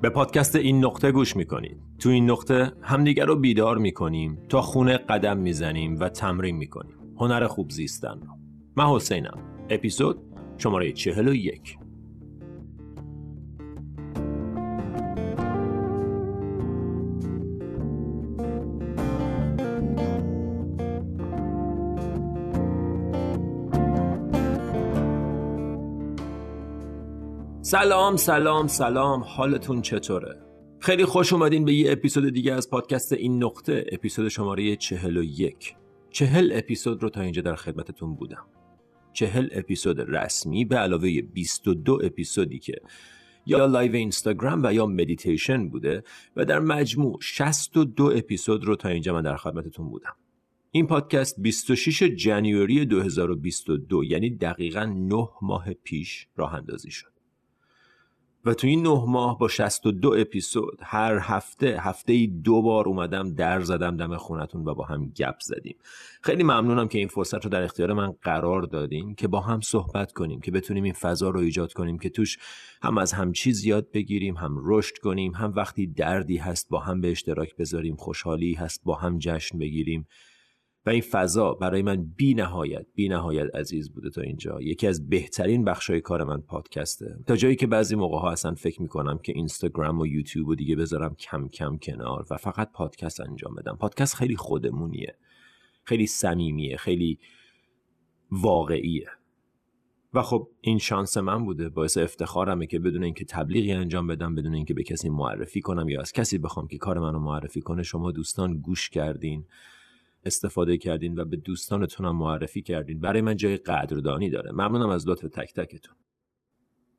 به پادکست این نقطه گوش می‌کنید. تو این نقطه همدیگر رو بیدار می‌کنیم تا خونه قدم می‌زنیم و تمرین می‌کنیم. هنر خوب زیستن. من حسینم. اپیزود شماره 41 سلام سلام سلام. حالتون چطوره؟ خیلی خوش اومدین به یه اپیزود دیگه از پادکست این نقطه اپیزود شماره چهل و یک. چهل اپیزود رو تا اینجا در خدمتتون بودم. چهل اپیزود رسمی به علاوه 22 اپیزودی که یا لایو اینستاگرام و یا مدیتیشن بوده و در مجموع 62 اپیزود رو تا اینجا من در خدمتتون بودم. این پادکست 26 January 2022 یعنی دقیقا 9 ماه پیش راه اندازی شد. و تو این نه ماه با 62 اپیزود هر هفته هفته دو بار اومدم در زدم دم خونتون و با هم گپ زدیم. خیلی ممنونم که این فرصت رو در اختیار من قرار دادین که با هم صحبت کنیم که بتونیم این فضا رو ایجاد کنیم که توش هم از هم چیز یاد بگیریم هم رشد کنیم هم وقتی دردی هست با هم به اشتراک بذاریم خوشحالی هست با هم جشن بگیریم. و این فضا برای من بی نهایت بی نهایت عزیز بوده تا اینجا. یکی از بهترین بخشای کار من پادکسته. تا جایی که بعضی موقع ها اصلا فکر می‌کنم که اینستاگرام و یوتیوب و دیگه بذارم کم کم کنار و فقط پادکست انجام بدم. پادکست خیلی خودمونیه خیلی صمیمیه خیلی واقعیه. و خب این شانس من بوده. باعث افتخارمه که بدون اینکه تبلیغی انجام بدم بدون اینکه به کسی معرفی کنم یا از کسی بخوام که کار منو معرفی کنه شما دوستان گوش کردین. استفاده کردین و به دوستانتون هم معرفی کردین. برای من جای قدردانی داره. ممنونم از لطف تک تکتون.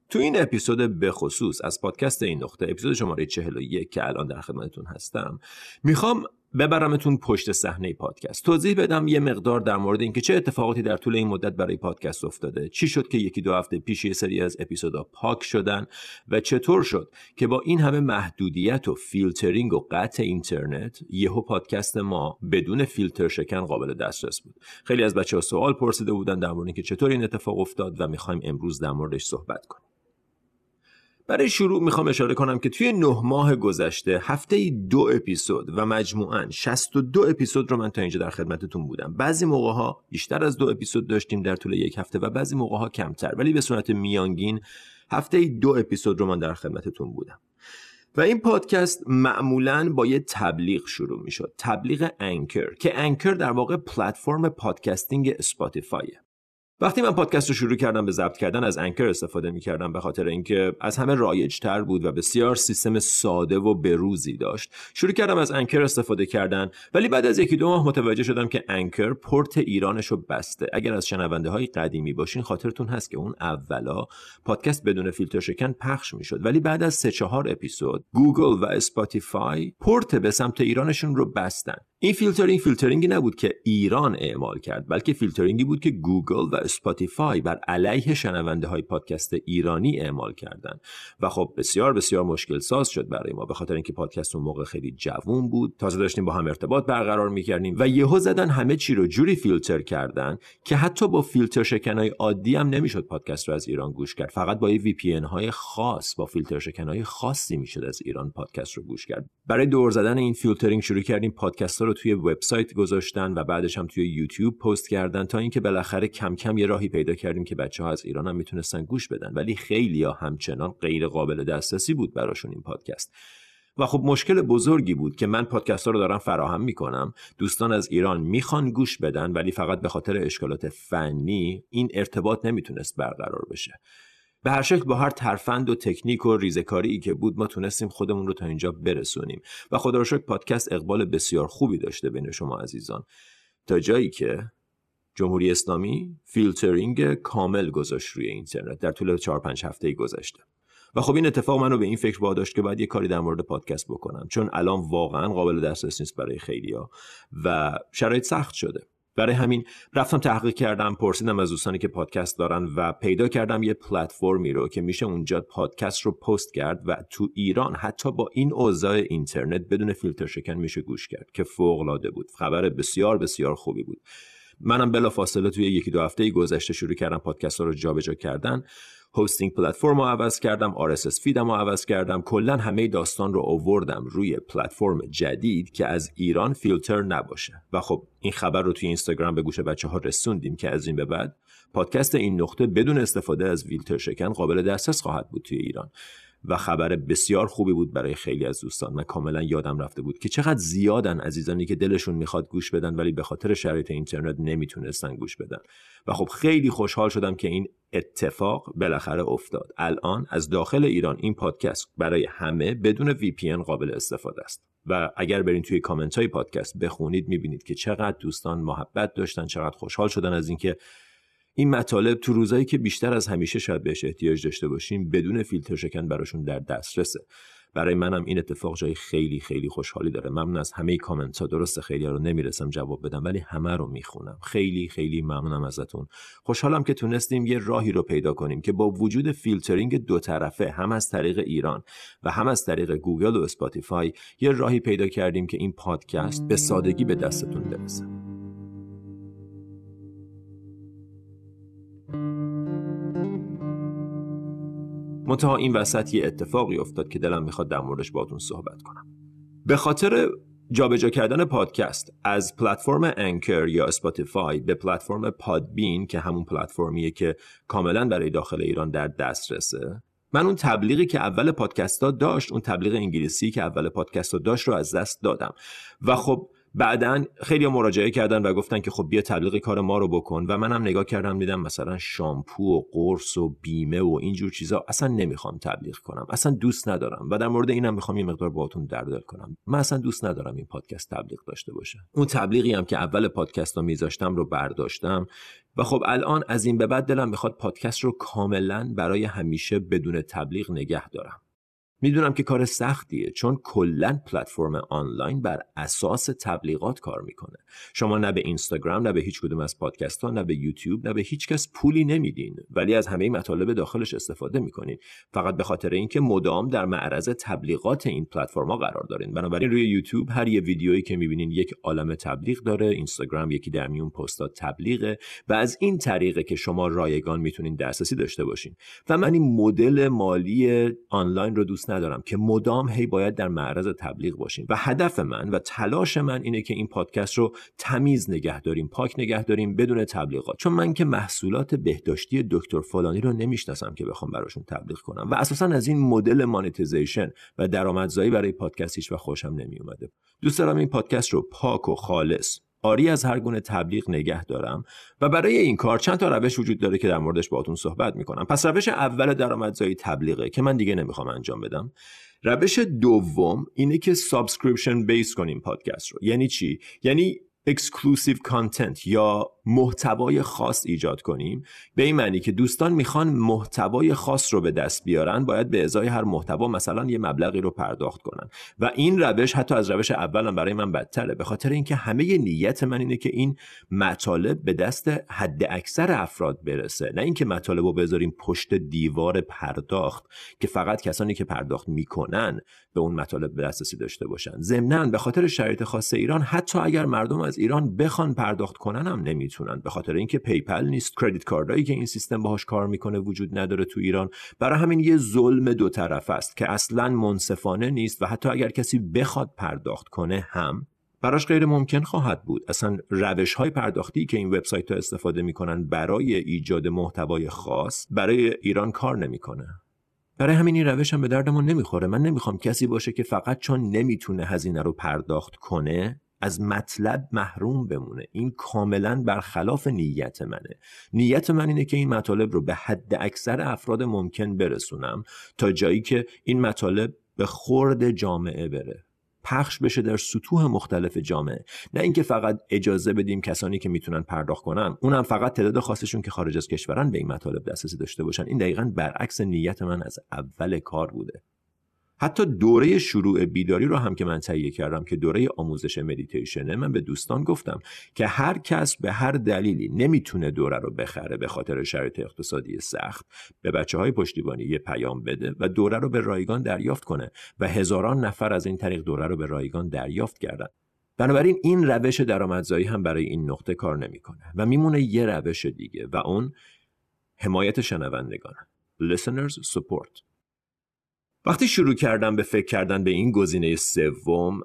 تو این اپیزود به خصوص از پادکست این نقطه اپیزود شماره 41 که الان در خدمتتون هستم می‌خوام ببرمتون پشت صحنه پادکست. توضیح بدم یه مقدار در مورد اینکه چه اتفاقاتی در طول این مدت برای پادکست افتاده. چی شد که یکی دو هفته پیش یه سری از اپیزودا پاک شدن و چطور شد که با این همه محدودیت و فیلترینگ و قطع اینترنت یهو پادکست ما بدون فیلتر شکن قابل دسترس بود. خیلی از بچه ها سوال پرسیده بودن در مورد اینکه چطور این اتفاق افتاد و می‌خوایم امروز در موردش صحبت کنیم. برای شروع می‌خوام اشاره کنم که توی نه ماه گذشته هفته دو اپیزود و مجموعاً 62 اپیزود رو من تا اینجا در خدمتتون بودم. بعضی موقع ها بیشتر از دو اپیزود داشتیم در طول یک هفته و بعضی موقع ها کمتر ولی به صورت میانگین هفته دو اپیزود رو من در خدمتتون بودم. و این پادکست معمولا با یه تبلیغ شروع می شد تبلیغ انکر که انکر در واقع پلتفرم podcasting اسپاتیفایه. وقتی من پادکست رو شروع کردم به ضبط کردن از انکر استفاده می کردم به خاطر اینکه از همه رایجتر بود و بسیار سیستم ساده و بروزی داشت. شروع کردم از انکر استفاده کردن ولی بعد از یکی دو ماه متوجه شدم که انکر پورت ایرانش رو بسته. اگر از شنونده های قدیمی باشین خاطرتون هست که اون اولا پادکست بدون فیلتر شکن پخش می‌شد. ولی بعد از سه چهار اپیزود گوگل و اسپاتیفای پورت به سمت ایرانشون رو بستن. این فیلترینگ فیلترینگی نبود که ایران اعمال کرد بلکه فیلترینگی بود که گوگل و اسپاتیفای بر علیه شنونده های پادکست ایرانی اعمال کردند. و خب بسیار بسیار مشکل ساز شد برای ما به خاطر اینکه پادکست اون موقع خیلی جوون بود. تازه داشتیم با هم ارتباط برقرار می‌کردیم و یهو زدن همه چی رو جوری فیلتر کردن که حتی با فیلتر شکنای عادی هم نمی‌شد پادکست رو از ایران گوش کرد. فقط با VPN های خاص با فیلتر شکنای خاصی می‌شد از ایران پادکست رو گوش کرد. برای دور زدن این فیلترینگ شروع کردیم پادکست رو توی وبسایت گذاشتن و بعدش هم توی یوتیوب پست کردن تا اینکه بالاخره کم کم یه راهی پیدا کردیم که بچه ها از ایران هم می‌تونستن گوش بدن. ولی خیلی ها همچنان غیر قابل دسترسی بود براشون این پادکست. و خب مشکل بزرگی بود که من پادکست ها رو دارم فراهم می‌کنم. دوستان از ایران می‌خوان گوش بدن ولی فقط به خاطر اشکالات فنی این ارتباط نمی‌تونست برقرار بشه. به هر شکل با هر ترفند و تکنیک و ریزکاری که بود ما تونستیم خودمون رو تا اینجا برسونیم. و خدا رو شکر پادکست اقبال بسیار خوبی داشته بین شما عزیزان. تا جایی که جمهوری اسلامی فیلترینگ کامل گذاشت روی اینترنت در طول 4 5 هفته گذشته. و خب این اتفاق منو به این فکر واداشت که باید یه کاری در مورد پادکست بکنم. چون الان واقعا قابل دسترس نیست برای خیلیا و شرایط سخت شده. برای همین رفتم تحقیق کردم پرسیدم از دوستانی که پادکست دارن و پیدا کردم یه پلتفرمی رو که میشه اونجا پادکست رو پست کرد و تو ایران حتی با این اوضاع اینترنت بدون فیلتر شکن میشه گوش کرد که فوق العاده بود. خبر بسیار بسیار خوبی بود. منم بلا فاصله توی یکی دو هفته گذشته شروع کردم پادکست ها رو جابجا کردن. هاستینگ پلتفرم رو عوض کردم RSS فیدم رو عوض کردم. کلا همه داستان رو آوردم روی پلتفرم جدید که از ایران فیلتر نباشه. و خب این خبر رو توی اینستاگرام به گوش بچه ها رسوندیم که از این به بعد پادکست این نقطه بدون استفاده از فیلتر شکن قابل دسترس خواهد بود توی ایران. و خبر بسیار خوبی بود برای خیلی از دوستان من کاملا یادم رفته بود که چقدر زیادن عزیزانی که دلشون می‌خواد گوش بدن ولی به خاطر شرایط اینترنت نمی‌تونستن گوش بدن. و خب خیلی خوشحال شدم که این اتفاق بالاخره افتاد. الان از داخل ایران این پادکست برای همه بدون VPN قابل استفاده است. و اگر برین توی کامنت های پادکست بخونید می‌بینید که چقدر دوستان محبت داشتن چقدر خوشحال شدن از اینکه این مطالب تو روزایی که بیشتر از همیشه شاید بهش احتیاج داشته باشیم بدون فیلتر شکن براشون در دسترسه. برای منم این اتفاق جای خیلی خیلی خوشحالی داره. ممنون از همه کامنت ها. درسته خیلی رو نمی‌رسم جواب بدم ولی همه رو می‌خونم. خیلی خیلی ممنونم ازتون. خوشحالم که تونستیم یه راهی رو پیدا کنیم که با وجود فیلترینگ دو طرفه هم از طریق ایران و هم از طریق گوگل و اسپاتیفای یه راهی پیدا کردیم که این پادکست به سادگی به دستتون برسه. منتها این وسط یه اتفاقی افتاد که دلم می‌خواد در موردش باهاتون صحبت کنم. به خاطر جابجا کردن پادکست از پلتفرم انکر یا اسپاتیفای به پلتفرم پادبین که همون پلتفرمیه که کاملا برای داخل ایران در دسترسه من اون تبلیغی که اول پادکست داشت اون تبلیغ انگلیسی که اول پادکست داشت رو از دست دادم. و خب بعدا خیلی مراجعه کردن و گفتن که خب بیا تبلیغ کار ما رو بکن و منم نگاه کردم دیدم مثلا شامپو و قرص و بیمه و اینجور چیزا اصلا نمی‌خوام تبلیغ کنم اصلا دوست ندارم و در مورد اینم می‌خوام یه مقدار باهاتون در دل کنم. من اصلا دوست ندارم این پادکست تبلیغ داشته باشه. اون تبلیغی هم که اول پادکست رو میذاشتم رو برداشتم و خب الان از این به بعد دلم می‌خواد پادکست رو کاملا برای همیشه بدون تبلیغ نگه دارم. می‌دونم که کار سختیه چون کلا پلتفرم آنلاین بر اساس تبلیغات کار می‌کنه. شما نه به اینستاگرام نه به هیچ کدوم از پادکست ها نه به یوتیوب نه به هیچ کس پولی نمیدین. ولی از همه مطالب داخلش استفاده می‌کنین. فقط به خاطر اینکه مدام در معرض تبلیغات این پلتفرم ها قرار دارین. بنابراین روی یوتیوب هر یه ویدیویی که می‌بینین یک عالم تبلیغ داره. اینستاگرام یکی در میون پستات تبلیغه. و از این طریقه که شما رایگان می‌تونین دسترسی داشته باشین. و من این مدل مالی آنلاین رو دوست ندارم که مدام هی باید در معرض تبلیغ باشیم. و هدف من و تلاش من اینه که این پادکست رو تمیز نگه داریم پاک نگه داریم بدون تبلیغات. چون من که محصولات بهداشتی دکتر فلانی رو نمی‌شناسم که بخوام براشون تبلیغ کنم. و اساسا از این مدل مانیتیزیشن و درآمدزایی برای پادکست و خوشم نمیومده دوست دارم این پادکست رو پاک و خالص آری از هر گونه تبلیغ نگه دارم و برای این کار چند تا روش وجود داره که در موردش باهاتون صحبت می‌کنم. پس روش اول درآمدزایی تبلیغه که من دیگه نمی‌خوام انجام بدم. روش دوم اینه که subscription base کنیم پادکست رو. یعنی چی؟ یعنی exclusive content یا محتوای خاص ایجاد کنیم به این معنی که دوستان می‌خوان محتوای خاص رو به دست بیارن باید به ازای هر محتوا مثلا یه مبلغی رو پرداخت کنن. و این روش حتی از روش اولم برای من بدتره به خاطر اینکه همه نیت من اینه که این مطالب به دست حد اکثر افراد برسه. نه اینکه مطالب رو بذاریم پشت دیوار پرداخت که فقط کسانی که پرداخت می‌کنن به اون مطالب دسترسی داشته باشن. ضمنا به خاطر شرایط خاص ایران حتی اگر مردم از ایران بخوان پرداخت کنن هم نمی‌تونن به خاطر اینکه پیپل نیست. credit card ایی که این سیستم باهاش کار می‌کنه وجود نداره تو ایران. برای همین یه ظلم دو طرف است که اصلا منصفانه نیست و حتی اگر کسی بخواد پرداخت کنه هم براش غیر ممکن خواهد بود. اصلا روش های پرداختی که این وبسایت ها استفاده می‌کنن برای ایجاد محتوای خاص برای ایران کار نمی‌کنه. برای همین این روش هم به دردمون نمی‌خوره. من نمی‌خوام کسی باشه که فقط چون نمی‌تونه هزینه رو پرداخت کنه از مطلب محروم بمونه. این کاملا برخلاف نیت منه. نیت من اینه که این مطالب رو به حد اکثر افراد ممکن برسونم تا جایی که این مطالب به خورد جامعه بره. پخش بشه در سطوح مختلف جامعه. نه اینکه فقط اجازه بدیم کسانی که می‌تونن پرداخت کنن. اونم فقط تعداد خاصشون که خارج از کشورن به این مطالب دسترسی داشته باشن. این دقیقا برعکس نیت من از اول کار بوده. حتی دوره شروع بیداری رو هم که من تهیه کردم که دوره آموزش مدیتیشنه من به دوستان گفتم که هر کس به هر دلیلی نمی‌تونه دوره رو بخره به خاطر شرایط اقتصادی سخت به بچه های پشتیبانی یه پیام بده و دوره رو به رایگان دریافت کنه و هزاران نفر از این طریق دوره رو به رایگان دریافت کردن. بنابراین این روش درآمدزایی هم برای این نقطه کار نمی‌کنه و میمونه یه روش دیگه و اون حمایت شنوندگانه listeners support. وقتی شروع کردم به فکر کردن به این گزینه سوم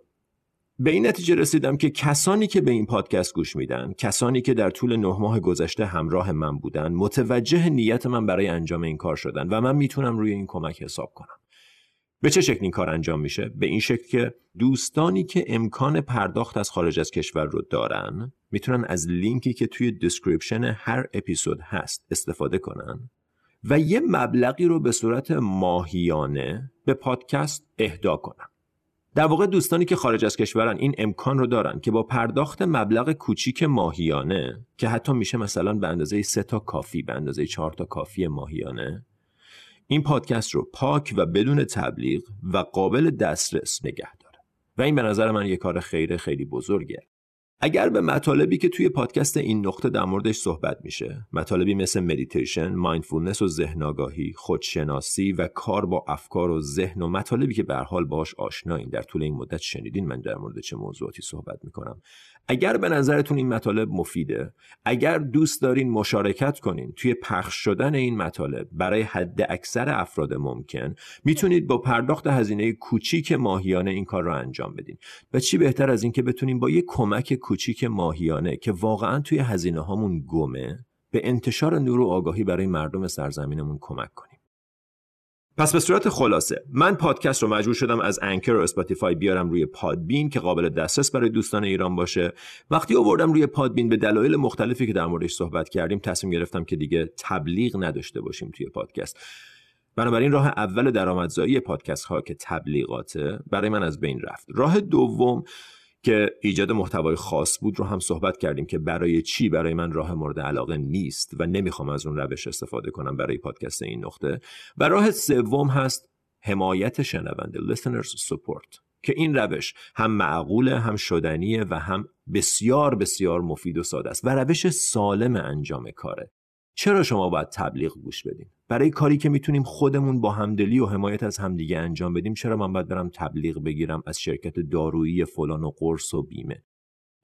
به این نتیجه رسیدم که کسانی که به این پادکست گوش میدن کسانی که در طول نه ماه گذشته همراه من بودن متوجه نیت من برای انجام این کار شدن و من می‌تونم روی این کمک حساب کنم. به چه شکل این کار انجام میشه؟ به این شکل که دوستانی که امکان پرداخت از خارج از کشور رو دارن می‌تونن از لینکی که توی description هر اپیزود هست استفاده کنن. و یه مبلغی رو به صورت ماهیانه به پادکست اهدا کنن در واقع دوستانی که خارج از کشورن این امکان رو دارن که با پرداخت مبلغ کوچیک ماهیانه که حتی میشه مثلا به اندازه سه تا coffee به اندازه چهار تا coffee ماهیانه این پادکست رو پاک و بدون تبلیغ و قابل دسترس نگه داره. و این به نظر من یه کار خیلی خیلی بزرگه. اگر به مطالبی که توی پادکست این نقطه در موردش صحبت میشه مطالبی مثل مدیتیشن، mindfulness و ذهن آگاهی، خودشناسی و کار با افکار و ذهن و مطالبی که به حال باهاش آشنایین در طول این مدت شنیدین من در مورد چه موضوعاتی صحبت می‌کنم. اگر به نظرتون این مطالب مفیده اگر دوست دارین مشارکت کنین توی پخش شدن این مطالب برای حد اکثر افراد ممکن می‌تونید با پرداخت هزینه کوچیک ماهیانه این کار رو انجام بدین. و چی بهتر از اینکه بتونیم با یه کمک کوچیک ماهیانه که واقعا توی هزینه هامون گمه به انتشار نور و آگاهی برای مردم سرزمینمون کمک کنیم. پس به صورت خلاصه من پادکست رو مجبور شدم از Anchor و Spotify بیارم روی Podbean که قابل دسترس برای دوستان ایران باشه. وقتی آوردم روی Podbean به دلایل مختلفی که در موردش صحبت کردیم تصمیم گرفتم که دیگه تبلیغ نداشته باشیم توی پادکست. بنابراین راه اول درآمدزایی پادکست ها که تبلیغاته برای من از بین رفت. راه دوم که ایجاد محتوای خاص بود رو هم صحبت کردیم که برای چی برای من راه مورد علاقه نیست و نمی‌خوام از اون روش استفاده کنم برای پادکست این نقطه. و راه سوم هست حمایت شنونده listeners support که این روش هم معقوله هم شدنیه و هم بسیار بسیار مفید و ساده است و روش سالم انجام کاره. چرا شما باید تبلیغ گوش بدین؟ برای کاری که می‌تونیم خودمون با همدلی و حمایت از همدیگه انجام بدیم چرا من باید برم تبلیغ بگیرم از شرکت دارویی فلان و قرص و بیمه؟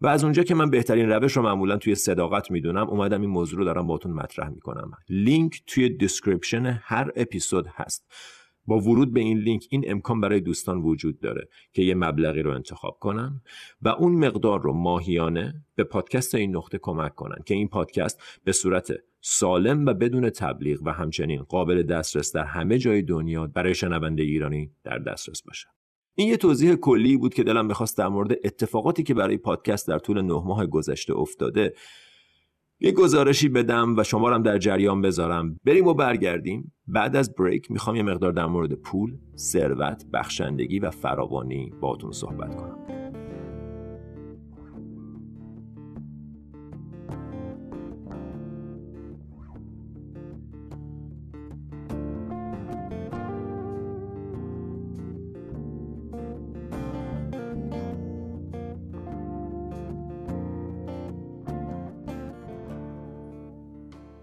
و از اونجا که من بهترین روش رو معمولا توی صداقت می‌دونم اومدم این موضوع رو دارم باتون مطرح می‌کنم. لینک توی description هر اپیزود هست. با ورود به این لینک این امکان برای دوستان وجود داره که یه مبلغی رو انتخاب کنن و اون مقدار رو ماهیانه به پادکست این نقطه کمک کنن که این پادکست به صورت سالم و بدون تبلیغ و همچنین قابل دسترس در همه جای دنیا برای شنونده ایرانی در دسترس باشه. این یه توضیح کلی بود که دلم می‌خواست در مورد اتفاقاتی که برای پادکست در طول نه ماه گذشته افتاده یه گزارشی بدم و شما هم در جریان بذارم. بریم و برگردیم. بعد از بریک می‌خوام یه مقدار در مورد پول، ثروت، بخشندگی و فراوانی باهاتون صحبت کنم.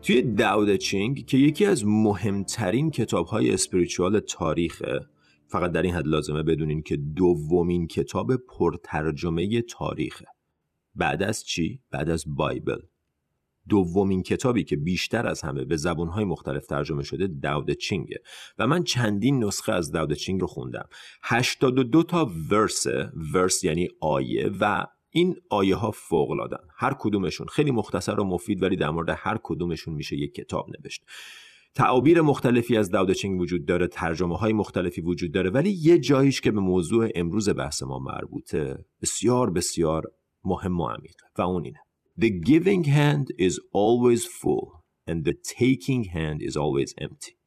توی دائو د چینگ که یکی از مهمترین کتاب های spiritual تاریخه فقط در این حد لازمه بدونین که دومین کتاب پرترجمه تاریخه. بعد از چی؟ بعد از Bible. دومین کتابی که بیشتر از همه به زبونهای مختلف ترجمه شده دائو د چینگه. و من چندین نسخه از دائو د چینگ رو خوندم. 82 تا verse verse یعنی آیه و این آیه ها فوق العاده هر کدومشون خیلی مختصر و مفید ولی در مورد هر کدومشون میشه یک کتاب نوشت. تعابیر مختلفی از داود چینگ وجود داره ترجمه های مختلفی وجود داره ولی یه جاییش که به موضوع امروز بحث ما مربوطه بسیار بسیار مهم و عمیق و اون اینه. The giving hand is always full and the taking hand is always empty.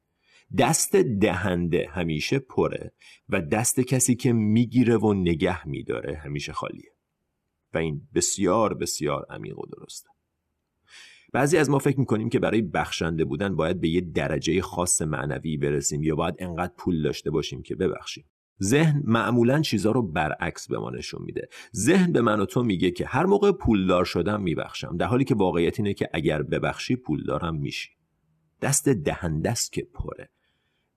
دست دهنده همیشه پره و دست کسی که می‌گیره و نگه میداره همیشه خالیه. و این بسیار بسیار عمیق و درسته بعضی از ما فکر می‌کنیم که برای بخشنده بودن باید به یه درجه خاص معنوی برسیم یا باید انقدر پول داشته باشیم که ببخشیم. ذهن معمولا چیزها رو برعکس به ما نشون میده. ذهن به من و تو میگه که هر موقع پولدار شدم میبخشم در حالی که واقعیت اینه که اگر ببخشی پولدارم میشی. دست دهنده است که پره.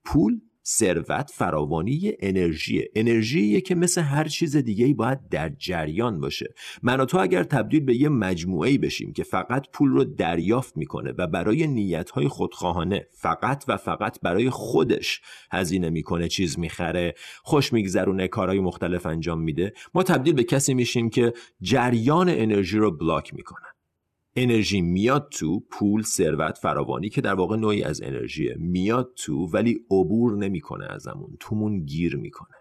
پول ثروت فراوانی انرژی انرژی که مثل هر چیز دیگه باید در جریان باشه. من و تو اگر تبدیل به یه مجموعه بشیم که فقط پول رو دریافت می‌کنه و برای نیتهای خودخواهانه فقط و فقط برای خودش هزینه می‌کنه چیز می‌خره خوش میگذرونه کارهای مختلف انجام میده ما تبدیل به کسی میشیم که جریان انرژی رو بلاک می‌کنه. انرژی میاد تو پول ثروت فراوانی که در واقع نوعی از انرژیه. میاد تو ولی عبور نمی‌کنه ازمون. تومون گیر می‌کنه.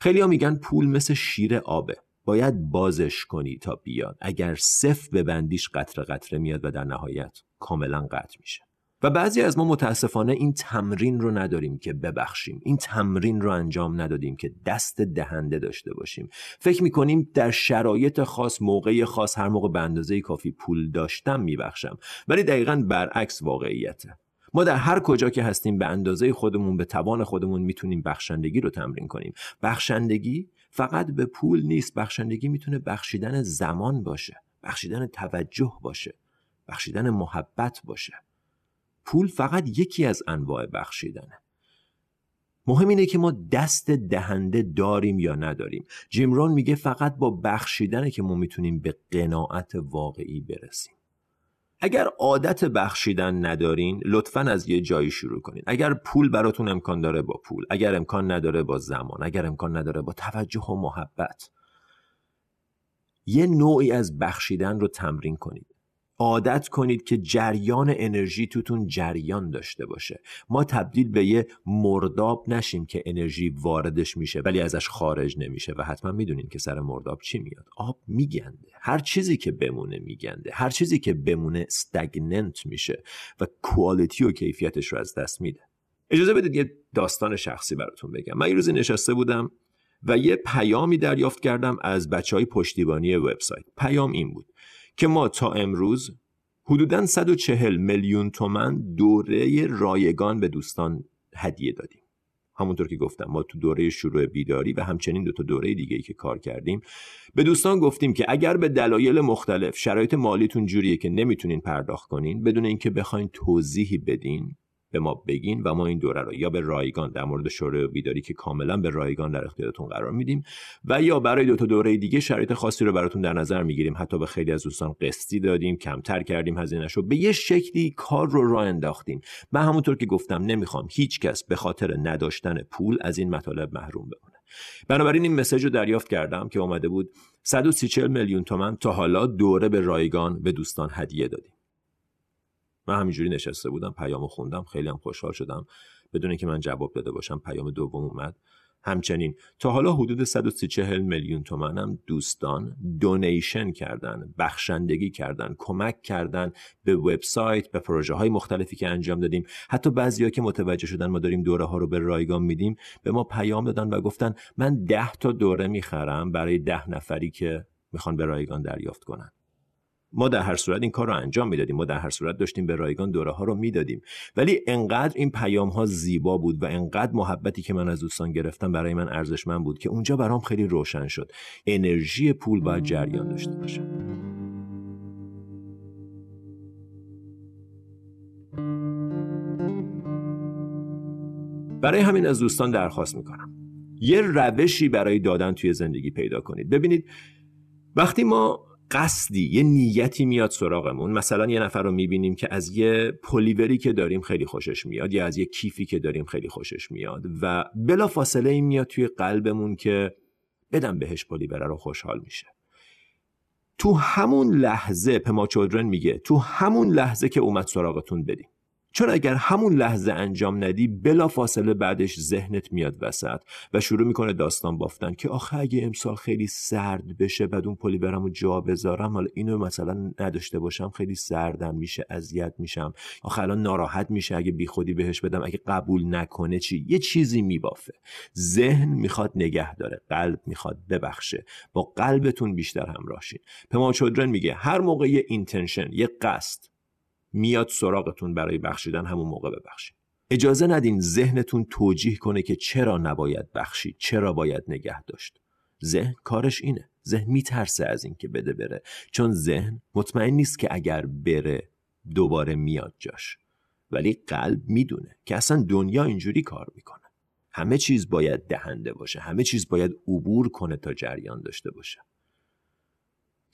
خیلی ها میگن پول مثل شیر آبه. باید بازش کنی تا بیاد. اگر صف ببندیش قطره قطره میاد و در نهایت کاملا قطع میشه. و بعضی از ما متاسفانه این تمرین رو نداریم که ببخشیم. این تمرین رو انجام ندادیم که دست دهنده داشته باشیم. فکر می‌کنیم در شرایط خاص موقع خاص هر موقع به اندازه کافی پول داشتم میبخشم. ولی دقیقا برعکس واقعیته. ما در هر کجا که هستیم به اندازه خودمون به توان خودمون می‌تونیم بخشندگی رو تمرین کنیم. بخشندگی فقط به پول نیست. بخشندگی می‌تونه بخشیدن زمان باشه. بخشیدن توجه باشه. بخشیدن محبت باشه. پول فقط یکی از انواع بخشیدنه. مهم اینه که ما دست دهنده داریم یا نداریم. جیمرون میگه فقط با بخشیدنه که ما می‌تونیم به قناعت واقعی برسیم. اگر عادت بخشیدن ندارین لطفا از یه جایی شروع کنین. اگر پول براتون امکان داره با پول اگر امکان نداره با زمان اگر امکان نداره با توجه و محبت. یه نوعی از بخشیدن رو تمرین کنید. عادت کنید که جریان انرژی توتون جریان داشته باشه. ما تبدیل به یه مرداب نشیم که انرژی واردش میشه ولی ازش خارج نمیشه و حتما می‌دونین که سر مرداب چی میاد. آب میگنده. هر چیزی که بمونه میگنده. هر چیزی که بمونه استگننت میشه و کوالیتی و کیفیتش رو از دست میده. اجازه بدید یه داستان شخصی براتون بگم. من یه روزی نشسته بودم و یه پیامی دریافت کردم از بچه های پشتیبانی وبسایت. پیام این بود. که ما تا امروز حدودا 140 میلیون تومن دوره رایگان به دوستان هدیه دادیم. همونطور که گفتم ما تو دوره شروع بیداری و همچنین دو تا دوره دیگه ای که کار کردیم به دوستان گفتیم که اگر به دلایل مختلف شرایط مالیتون جوریه که نمی‌تونین پرداخت کنین بدون اینکه بخواین توضیحی بدین به ما بگین و ما این دوره رو یا به رایگان در مورد شورای بیداری که کاملا به رایگان در اختیارتون قرار میدیم و یا برای دو تا دوره دیگه شرایط خاصی رو براتون در نظر می‌گیریم. حتی به خیلی از دوستان قسطی دادیم کمتر کردیم هزینهش رو به یه شکلی کار رو راه انداختیم. من همونطور که گفتم نمی‌خوام هیچ کس به خاطر نداشتن پول از این مطالب محروم بمونه. بنابراین این مسیج رو دریافت کردم که اومده بود 130 میلیون تومن تا حالا دوره به رایگان به دوستان هدیه دادیم. من همینجوری نشسته بودم پیامو خوندم خیلی هم خوشحال شدم بدون اینکه من جواب داده باشم پیام دوم اومد. همچنین تا حالا حدود 130 میلیون تومنم دوستان دونیشن کردن بخشندگی کردن کمک کردن به وبسایت به پروژه های مختلفی که انجام دادیم. حتی بعضیا که متوجه شدن ما داریم دوره ها رو به رایگان میدیم به ما پیام دادن و گفتن من ده تا دوره می‌خرم برای ده نفری که می‌خوان به رایگان دریافت کنن. ما در هر صورت این کار رو انجام می‌دادیم. ما در هر صورت داشتیم به رایگان دوره ها رو می‌دادیم. ولی انقدر این پیام ها زیبا بود و انقدر محبتی که من از دوستان گرفتم برای من ارزشمند بود که اونجا برام خیلی روشن شد. انرژی پول باید جریان داشته باشه. برای همین از دوستان درخواست می‌کنم. یه روشی برای دادن توی زندگی پیدا کنید. ببینید وقتی ما قصدی یه نیتی میاد سراغمون. مثلا یه نفر رو می‌بینیم که از یه پلیوری که داریم خیلی خوشش میاد یا از یه کیفی که داریم خیلی خوشش میاد و بلا فاصله این میاد توی قلبمون که بدم بهش پلیوره رو خوشحال میشه. تو همون لحظه پما چودرن میگه تو همون لحظه که اومد سراغتون بدیم چون اگر همون لحظه انجام ندی بلا فاصله بعدش ذهنت میاد وسط و شروع می‌کنه داستان بافتن که آخه اگه امسال خیلی سرد بشه بعد اون پلیورم رو جا بذارم حالا اینو مثلا نداشته باشم خیلی سردم میشه اذیت میشم. آخه الان ناراحت میشه اگه بیخودی بهش بدم اگه قبول نکنه چی؟ یه چیزی میبافه. ذهن می‌خواد نگه داره قلب می‌خواد ببخشه. با قلبتون بیشتر همراهشین. پما چودرن میگه هر موقع یه اینتنشن یه قصد میاد سراغتون برای بخشیدن همون موقع ببخشید. اجازه ندین ذهنتون توجیه کنه که چرا نباید بخشید چرا باید نگه داشت. ذهن کارش اینه. ذهن میترسه از اینکه بده بره. چون ذهن مطمئن نیست که اگر بره دوباره میاد جاش. ولی قلب می‌دونه که اصلا دنیا اینجوری کار می‌کنه. همه چیز باید دهنده باشه. همه چیز باید عبور کنه تا جریان داشته باشه.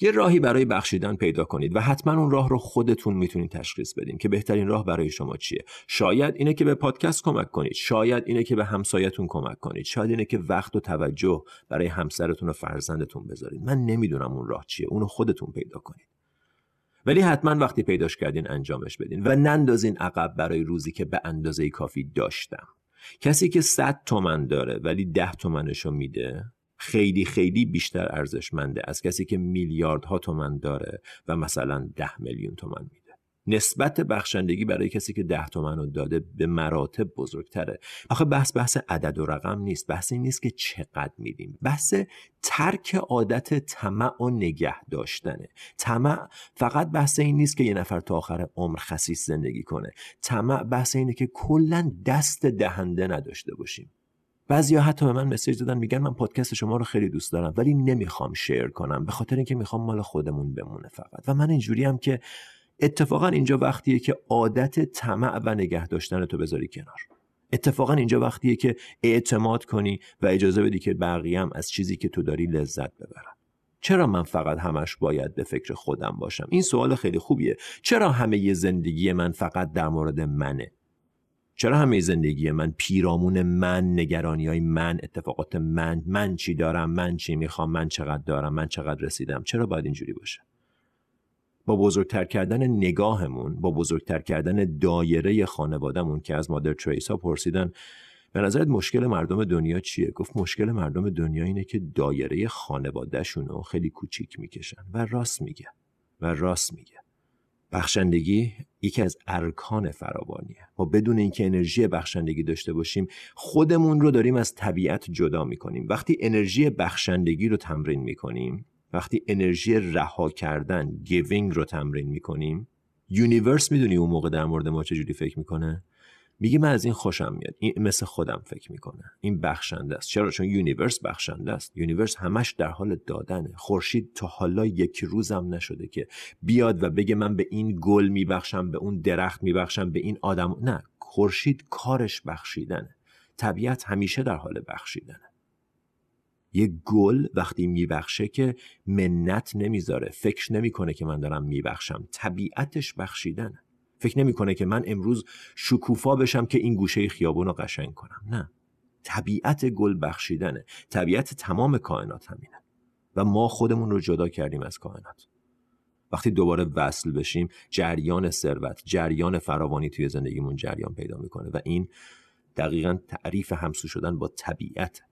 یه راهی برای بخشیدن پیدا کنید و حتما اون راه رو خودتون می‌تونید تشخیص بدین که بهترین راه برای شما چیه. شاید اینه که به پادکست کمک کنید شاید اینه که به همسایتون کمک کنید شاید اینه که وقت و توجه برای همسرتون و فرزندتون بذارید. من نمی‌دونم اون راه چیه اونو خودتون پیدا کنید. ولی حتما وقتی پیداش کردین انجامش بدین و نندازین عقب برای روزی که به اندازه کافی داشتم. کسی که 100 تومن داره ولی 10 تومنشو میده خیلی خیلی بیشتر ارزشمنده از کسی که میلیاردها تومن داره و مثلا ده میلیون تومن میده. نسبت بخشندگی برای کسی که ده تومن رو داده به مراتب بزرگتره. آخه بحث بحث عدد و رقم نیست. بحث این نیست که چقدر میدیم. بحث ترک عادت طمع و نگه داشتنه. طمع فقط بحث این نیست که یه نفر تا آخر عمر خصیص زندگی کنه. طمع بحث اینه که کلا دست دهنده نداشته باشیم. بعضیا حتی به من مسیج دادن میگن من پادکست شما رو خیلی دوست دارم ولی نمی‌خوام شیر کنم به خاطر اینکه می‌خوام مال خودمون بمونه فقط. و من اینجوری هم که اتفاقا اینجا وقتیه که عادت طمع و نگه داشتن تو بذاری کنار. اتفاقا اینجا وقتیه که اعتماد کنی و اجازه بدی که بقیه هم از چیزی که تو داری لذت ببرن. چرا من فقط همش باید به فکر خودم باشم؟ این سوال خیلی خوبیه. چرا همه زندگی من فقط در مورد منه؟ چرا همه زندگی من پیرامون من نگرانی های من اتفاقات من من چی دارم من چی می‌خوام من چقدر دارم من چقدر رسیدم؟ چرا باید اینجوری باشه؟ با بزرگتر کردن نگاهمون با بزرگتر کردن دایره خانوادهمون که از مادر تریسا پرسیدن به نظرت مشکل مردم دنیا چیه؟ گفت مشکل مردم دنیا اینه که دایره خانوادهشون رو خیلی کوچیک می‌کشن و راست میگه. و راست میگه. بخشندگی یکی از ارکان فراوانیه. ما بدون اینکه انرژی بخشندگی داشته باشیم خودمون رو داریم از طبیعت جدا می‌کنیم. وقتی انرژی بخشندگی رو تمرین می‌کنیم وقتی انرژی رها کردن giving رو تمرین می‌کنیم universe می‌دونی اون موقع در مورد ما چجوری فکر می‌کنه؟ میگه من از این خوشم میاد. این مثل خودم فکر می‌کنه. این بخشنده است. چرا؟ چون universe بخشنده است. universe همش در حال دادنه. خورشید تا حالا یک روزم نشده که بیاد و بگه من به این گل میبخشم به اون درخت میبخشم به این آدم. نه خورشید کارش بخشیدنه. طبیعت همیشه در حال بخشیدنه. یه گل وقتی میبخشه که منت نمی‌ذاره فکر نمی‌کنه که من دارم میبخشم. طبیعتش بخشیدنه. فکر نمی‌کنه که من امروز شکوفا بشم که این گوشه خیابون رو قشنگ کنم. نه. طبیعت گل بخشیدنه. طبیعت تمام کائنات همینه. و ما خودمون رو جدا کردیم از کائنات. وقتی دوباره وصل بشیم جریان ثروت جریان فراوانی توی زندگیمون جریان پیدا می‌کنه و این دقیقا تعریف همسو شدن با طبیعت.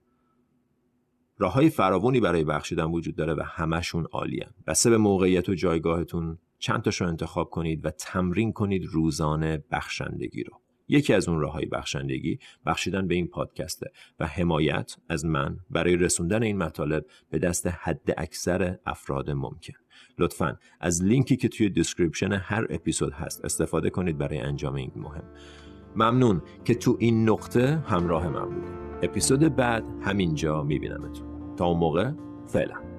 راه های فراوانی برای بخشیدن وجود داره و همشون عالیان بسته به موقعیت و جایگاهتون چند تاشو انتخاب کنید و تمرین کنید روزانه بخشندگی رو. یکی از اون راه های بخشندگی بخشیدن به این پادکسته و حمایت از من برای رسوندن این مطالب به دست حد اکثر افراد ممکن. لطفا از لینکی که توی description هر اپیزود هست استفاده کنید برای انجام این مهم. ممنون که تو این نقطه همراه من بودید. اپیزود بعد همینجا میبینمتون. تا اون موقع فعلا.